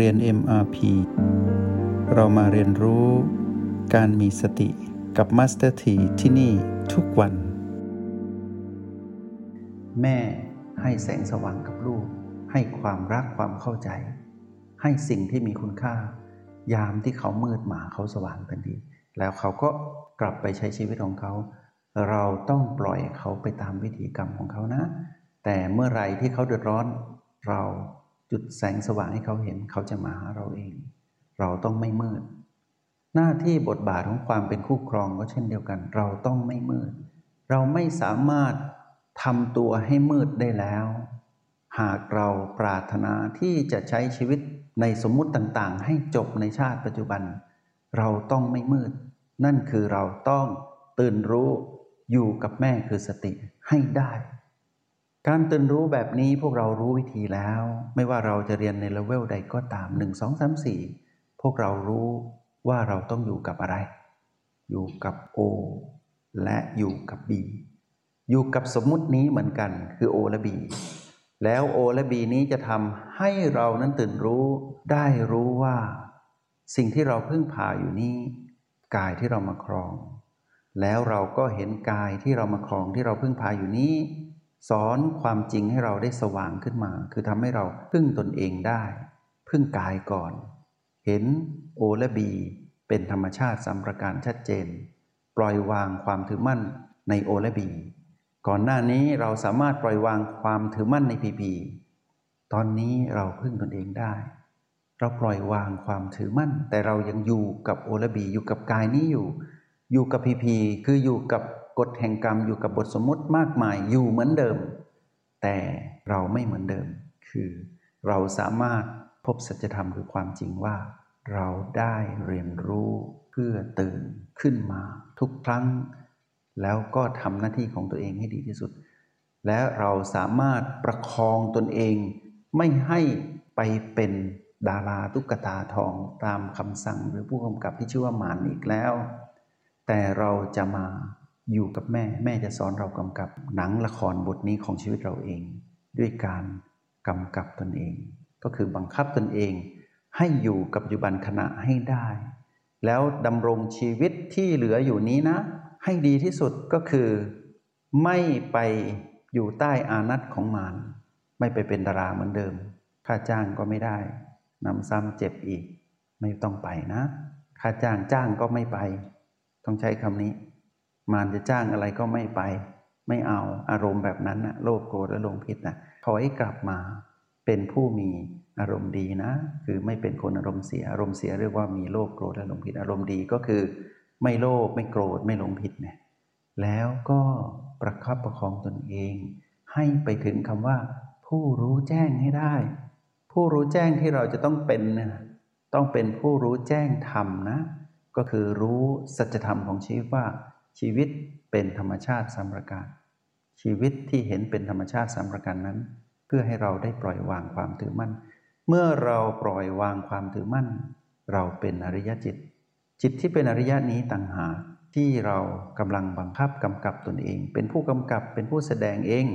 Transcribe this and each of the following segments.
เรียน MRP เรามาเรียนรู้การมีสติกับ Master T ที่ที่นี่ทุกวัน แม่ให้แสงสว่างกับลูก ให้ความรักความเข้าใจ ให้สิ่งที่มีคุณค่า ยามที่เขามืดหมาเขาสว่างทันทีแล้วเขาก็กลับไปใช้ชีวิตของเขา เราต้องปล่อยเขาไปตามวิธีกรรมของเขานะ แต่เมื่อไรที่เขาเดือดร้อน เรา จุดแสงสว่างให้เขาเห็นเขาจะมาหาเราเอง เราต้องไม่มืด หน้าที่บทบาทของความเป็นคู่ครองก็เช่นเดียวกัน เราต้องไม่มืด เราไม่สามารถทำตัวให้มืดได้แล้ว หากเราปรารถนาที่จะใช้ชีวิตในสมมุติต่างๆ ให้จบในชาติปัจจุบัน เราต้องไม่มืด นั่นคือเราต้องตื่นรู้อยู่กับแม่คือสติให้ได้ การตื่นรู้แบบนี้พวกเรารู้วิธีแล้ว ไม่ว่าเราจะเรียนในเลเวลใดก็ตาม 1 2 3 4 พวกเรารู้ว่าเราต้องอยู่กับอะไร อยู่กับ O และอยู่กับ B อยู่กับสมมุตินี้เหมือนกันคือ O และ B แล้ว O และ B นี้จะทำให้เรานั้นตื่นรู้ได้รู้ว่า สิ่งที่เราเพึ่งพาอยู่นี้กายที่เรามาครอง แล้วเราก็เห็นกายที่เรามาครองที่เราเพึ่งพาอยู่นี้ สอนความจริงให้เราได้สว่างขึ้นมา คือทำให้เราพึ่งตนเองได้ พึ่งกายก่อน เห็นโอและบี เป็นธรรมชาติสามประการชัดเจน ปล่อยวางความถือมั่นในโอและบี ก่อนหน้านี้เราสามารถปล่อยวางความถือมั่นในพีพีตอนนี้เราพึ่งตนเองได้ เราปล่อยวางความถือมั่น แต่เรายังอยู่กับโอและบีอยู่กับกายนี้อยู่ อยู่กับพีพีคืออยู่กับ กฎแห่งกรรมอยู่กับบทสมมติมากมายอยู่เหมือนเดิม แต่เราไม่เหมือนเดิม คือเราสามารถพบสัจธรรมคือความจริงว่า เราได้เรียนรู้เพื่อตื่นขึ้นมา ทุกครั้ง แล้วก็ทำหน้าที่ของตัวเองให้ดีที่สุด และเราสามารถประคองตนเอง ไม่ให้ไปเป็นดาราตุ๊กตาทองตามคำสั่งหรือผู้กำกับที่ชื่อว่าหมานอีกแล้ว แต่เราจะมา อยู่กับแม่แม่จะสอนเรากำกับ หนังละครบทนี้ของชีวิตเราเอง ด้วยการกำกับตนเอง ก็คือบังคับตนเอง ให้อยู่กับปัจจุบันขณะให้ได้ แล้วดำรงชีวิตที่เหลืออยู่นี้นะ ให้ดีที่สุดก็คือ ไม่ไปอยู่ใต้อานัตของมารไม่ไปเป็นดาราเหมือนเดิม ค่าจ้างก็ไม่ได้นำซ้ำเจ็บอีก ไม่ต้องไปนะ ค่าจ้างจ้างก็ไม่ไป ต้องใช้คำนี้ มารจะจ้างอะไรก็ไม่ไป ไม่เอาอารมณ์แบบนั้นนะโลภโกรธและลงพิษนะถอยกลับมาเป็นผู้มีอารมณ์ดีนะ คือไม่เป็นคนอารมณ์เสียอารมณ์เสียเรียกว่ามีโลภโกรธและลงผิดอารมณ์ดีก็คือ ไม่โลภไม่โกรธไม่หลงผิดเนี่ยแล้วก็ประคับประคองตนเอง ให้ไปถึงคำว่า ผู้รู้แจ้งให้ได้ ผู้รู้แจ้งที่เราจะต้องเป็นนี่ยต้องเป็นผู้รู้แจ้งธรรมนะ ก็คือรู้สัจธรรมของชีวิตว่า ชีวิตเป็นธรรมชาติสามประการ ชีวิตที่เห็นเป็นธรรมชาติสามประการนั้น เพื่อให้เราได้ปล่อยวางความถือมั่น เมื่อเราปล่อยวางความถือมั่น เราเป็นอริยจิต จิตที่เป็นอริยะนี้ต่างหากที่เรากำลังบังคับกำกับตนเอง เป็นผู้กำกับเป็นผู้แสดงเอง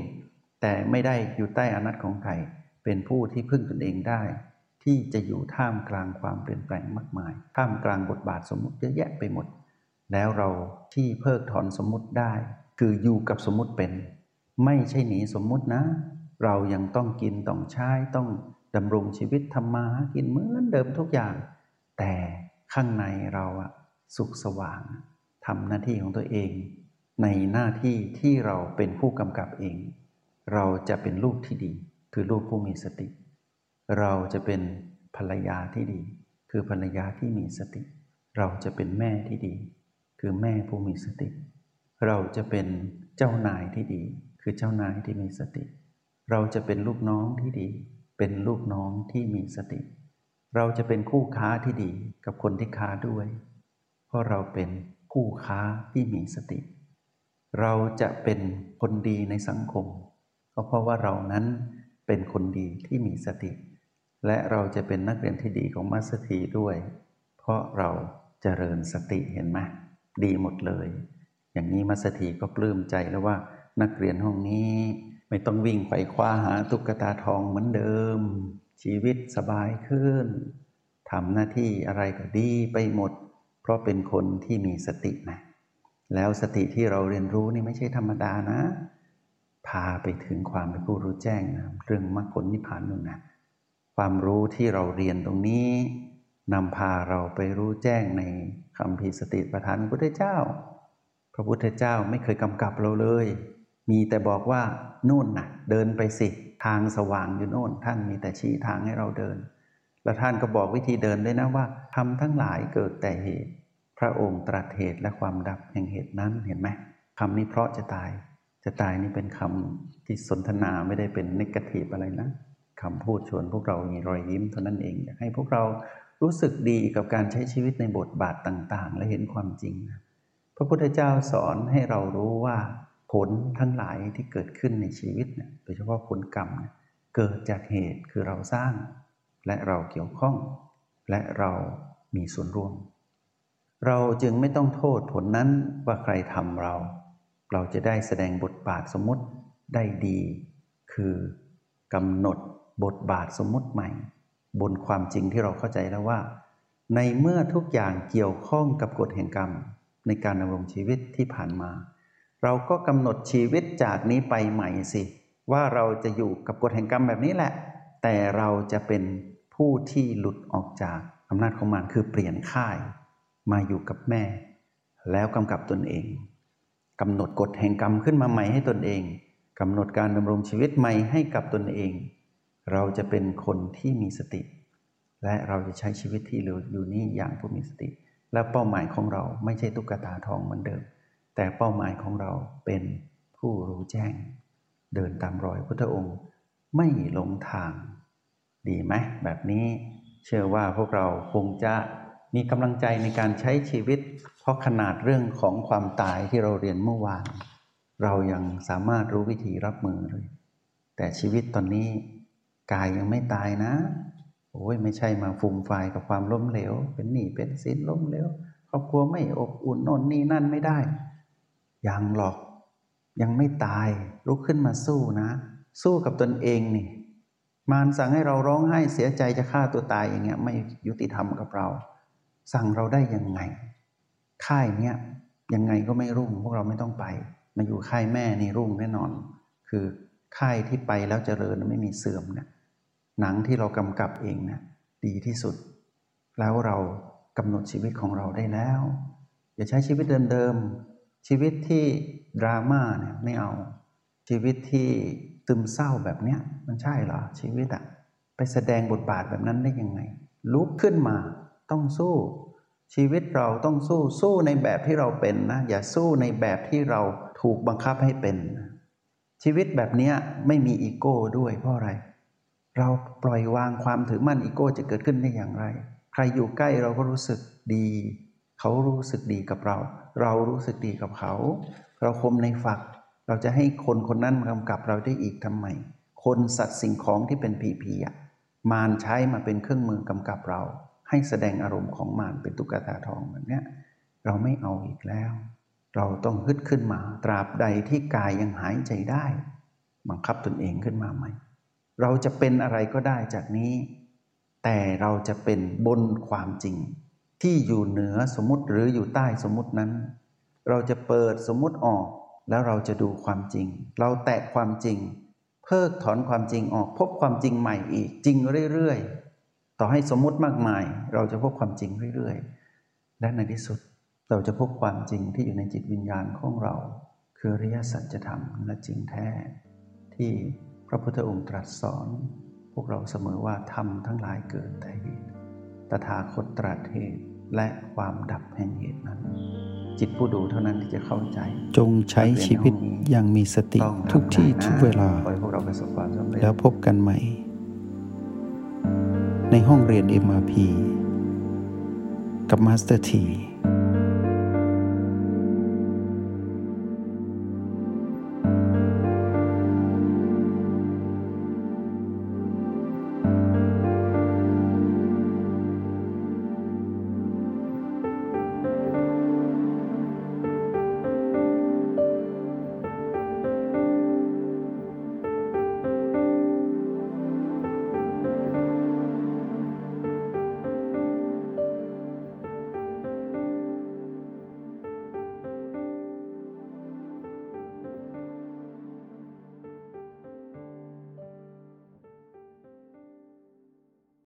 แต่ไม่ได้อยู่ใต้อนัตของใครเป็นผู้ที่พึ่งตนเองได้ ที่จะอยู่ท่ามกลางความเปลี่ยนแปลงมากมาย ท่ามกลางบทบาทสมมติเยอะแยะไปหมด แล้วเราที่เพิกถอนสมมุติได้ คืออยู่กับสมมุติเป็น ไม่ใช่หนีสมมุตินะ เรายังต้องกินต้องใช้ต้องดำรงชีวิตทำมาหากินเหมือนเดิมทุกอย่าง แต่ข้างในเราอะสุขสว่างทำหน้าที่ของตัวเอง ในหน้าที่ที่เราเป็นผู้กำกับเอง เราจะเป็นลูกที่ดี คือลูกผู้มีสติ เราจะเป็นภรรยาที่ดี คือภรรยาที่มีสติ เราจะเป็นแม่ที่ดี คือแม่ผู้มีสติ เราจะเป็นเจ้านายที่ดี คือเจ้านายที่มีสติ เราจะเป็นลูกน้องที่ดี เป็นลูกน้องที่มีสติ เราจะเป็นคู่ค้าที่ดีกับคนที่ค้าด้วย เพราะเราเป็นคู่ค้าที่มีสติ เราจะเป็นคนดีในสังคม ก็เพราะว่าเรานั้นเป็นคนดีที่มีสติ และเราจะเป็นนักเรียนที่ดีของมัสถีด้วย เพราะเราเจริญสติเห็นไหม ดีหมดเลย อย่างนี้มัสถีก็ปลื้มใจแล้วว่านักเรียนห้องนี้ไม่ต้องวิ่งไขว่คว้าหาตุ๊กตาทองเหมือนเดิม ชีวิตสบายขึ้นทำหน้าที่อะไรก็ดีไปหมด เพราะเป็นคนที่มีสตินะ แล้วสติที่เราเรียนรู้นี่ไม่ใช่ธรรมดานะ พาไปถึงความเป็นผู้รู้แจ้งนะเรื่องมรรคผลนิพพานนู่นนะความรู้ที่เราเรียนตรงนี้ นำพาเราไปรู้แจ้งในคำพีสติปัฏฐานพระพุทธเจ้า พระพุทธเจ้าไม่เคยกำกับเราเลย มีแต่บอกว่านู่นนะ่ะ เดินไปสิ ทางสว่างอยู่โน่น ท่านมีแต่ชี้ทางให้เราเดิน และท่านก็บอกวิธีเดินด้วยนะว่าทำทั้งหลายเกิดแต่เหตุ พระองค์ตรัสเหตุและความดับแห่งเหตุนั้นเห็นไหมคำนี้เพราะจะตาย จะตายนี่เป็นคำที่สนทนาไม่ได้เป็นนิกทีฟอะไรนะคำพูดชวนพวกเรามีรอยยิ้มเท่านั้นเองอยากให้พวกเรา รู้สึกดีกับการใช้ชีวิตในบทบาทต่าง ๆ และเห็นความจริง พระพุทธเจ้าสอนให้เรารู้ว่าผลทั้งหลายที่เกิดขึ้นในชีวิตเนี่ยโดยเฉพาะผลกรรมเกิดจากเหตุคือเราสร้าง และเราเกี่ยวข้อง และเรามีส่วนร่วม เราจึงไม่ต้องโทษผลนั้นว่าใครทำเรา เราจะได้แสดงบทบาทสมมติได้ดี คือกำหนดบทบาทสมมติใหม่ บนความจริงที่เราเข้าใจแล้วว่า ในเมื่อทุกอย่างเกี่ยวข้องกับกฎแห่งกรรม ในการดำรงชีวิตที่ผ่านมา เราก็กำหนดชีวิตจากนี้ไปใหม่สิ ว่าเราจะอยู่กับกฎแห่งกรรมแบบนี้แหละ แต่เราจะเป็นผู้ที่หลุดออกจากอำนาจของมันคือเปลี่ยนค่าย มาอยู่กับแม่ แล้วกำกับตนเองกำหนดกฎแห่งกรรมขึ้นมาใหม่ให้ตนเองกำหนดการดำรงชีวิตใหม่ให้กับตนเอง เราจะเป็นคนที่มีสติ และเราจะใช้ชีวิตที่เหลืออยู่นี้อย่างผู้มีสติ และเป้าหมายของเราไม่ใช่ตุ๊กตาทองเหมือนเดิม แต่เป้าหมายของเราเป็นผู้รู้แจ้ง เดินตามรอยพุทธองค์ ไม่หลงทาง ดีไหมแบบนี้ เชื่อว่าพวกเราคงจะมีกำลังใจในการใช้ชีวิต เพราะขนาดเรื่องของความตายที่เราเรียนเมื่อวาน เรายังสามารถรู้วิธีรับมือเลย แต่ชีวิตตอนนี้ กายยังไม่ตายนะ โอ้ยไม่ใช่มาฟุ่มไฟกับความล้มเหลว เป็นหนี้เป็นสินล้มเหลวครอบครัวไม่อบอุ่นโน่นนี่นั่นไม่ได้ ยังหรอกยังไม่ตายลุกขึ้นมาสู้นะ สู้กับตนเองนี่มารสั่งให้เราร้องไห้เสียใจจะฆ่าตัวตายอย่างเงี้ยไม่ยุติธรรมกับเรา สั่งเราได้ยังไง ค่ายเนี้ยยังไงก็ไม่รุ่ง พวกเราไม่ต้องไป มาอยู่ค่ายแม่นี่รุ่งแน่นอน คือค่ายที่ไปแล้วเจริญไม่มีเสื่อมเนะ หนังที่เรากำกับเองนะดีที่สุด แล้วเรากำหนดชีวิตของเราได้แล้ว อย่าใช้ชีวิตเดิมๆ ชีวิตที่ดราม่าเนี่ยไม่เอา ชีวิตที่ตึมเศร้าแบบเนี้ยมันใช่เหรอชีวิตอะไปแสดงบทบาทแบบนั้นได้ยังไง ลุกขึ้นมาต้องสู้ ชีวิตเราต้องสู้สู้ในแบบที่เราเป็นนะอย่าสู้ในแบบที่เราถูกบังคับให้เป็น ชีวิตแบบนี้ไม่มีอีโก้ด้วยเพราะอะไร เราปล่อยวางความถือมั่นอีโก้จะเกิดขึ้นได้อย่างไร ใครอยู่ใกล้เราก็รู้สึกดี เขารู้สึกดีกับเรา เรารู้สึกดีกับเขา เราคมในฝัก เราจะให้คนคนนั้นกำกับเราได้อีกทำไม คนสัตว์สิ่งของที่เป็นผีผีอะมารใช้มาเป็นเครื่องมือกำกับเรา ให้แสดงอารมณ์ของมารเป็นตุ๊กตาทองแบบนี้เราไม่เอาอีกแล้ว เราต้องฮึดขึ้นมา ตราบใดที่กายยังหายใจได้ บังคับตนเองขึ้นมาใหม่ เราจะเป็นอะไรก็ได้จากนี้ แต่เราจะเป็นบนความจริง ที่อยู่เหนือสมมติหรืออยู่ใต้สมมตินั้น เราจะเปิดสมมติออกแล้วเราจะดูความจริง เราแตะความจริง เพิกถอนความจริงออก พบความจริงใหม่อีกจริงเรื่อยๆ ต่อให้สมมติมากมาย เราจะพบความจริงเรื่อยๆ และในที่สุดเราจะพบความจริงที่อยู่ในจิตวิญญาณของเรา คือริยสัจธรรมและจริงแท้ที่ พระพุทธองค์ตรัสสอน พวกเราเสมอว่าธรรมทั้งหลายเกิดแต่เหตุ ตถาคตตรัสเหตุและความดับแห่งเหตุนั้น จิตผู้ดูเท่านั้นที่จะเข้าใจ จงใช้ชีวิตอย่างมีสติทุกที่ทุกเวลา แล้วพบกันใหม่ ในห้องเรียน MRP กับมาสเตอร์ที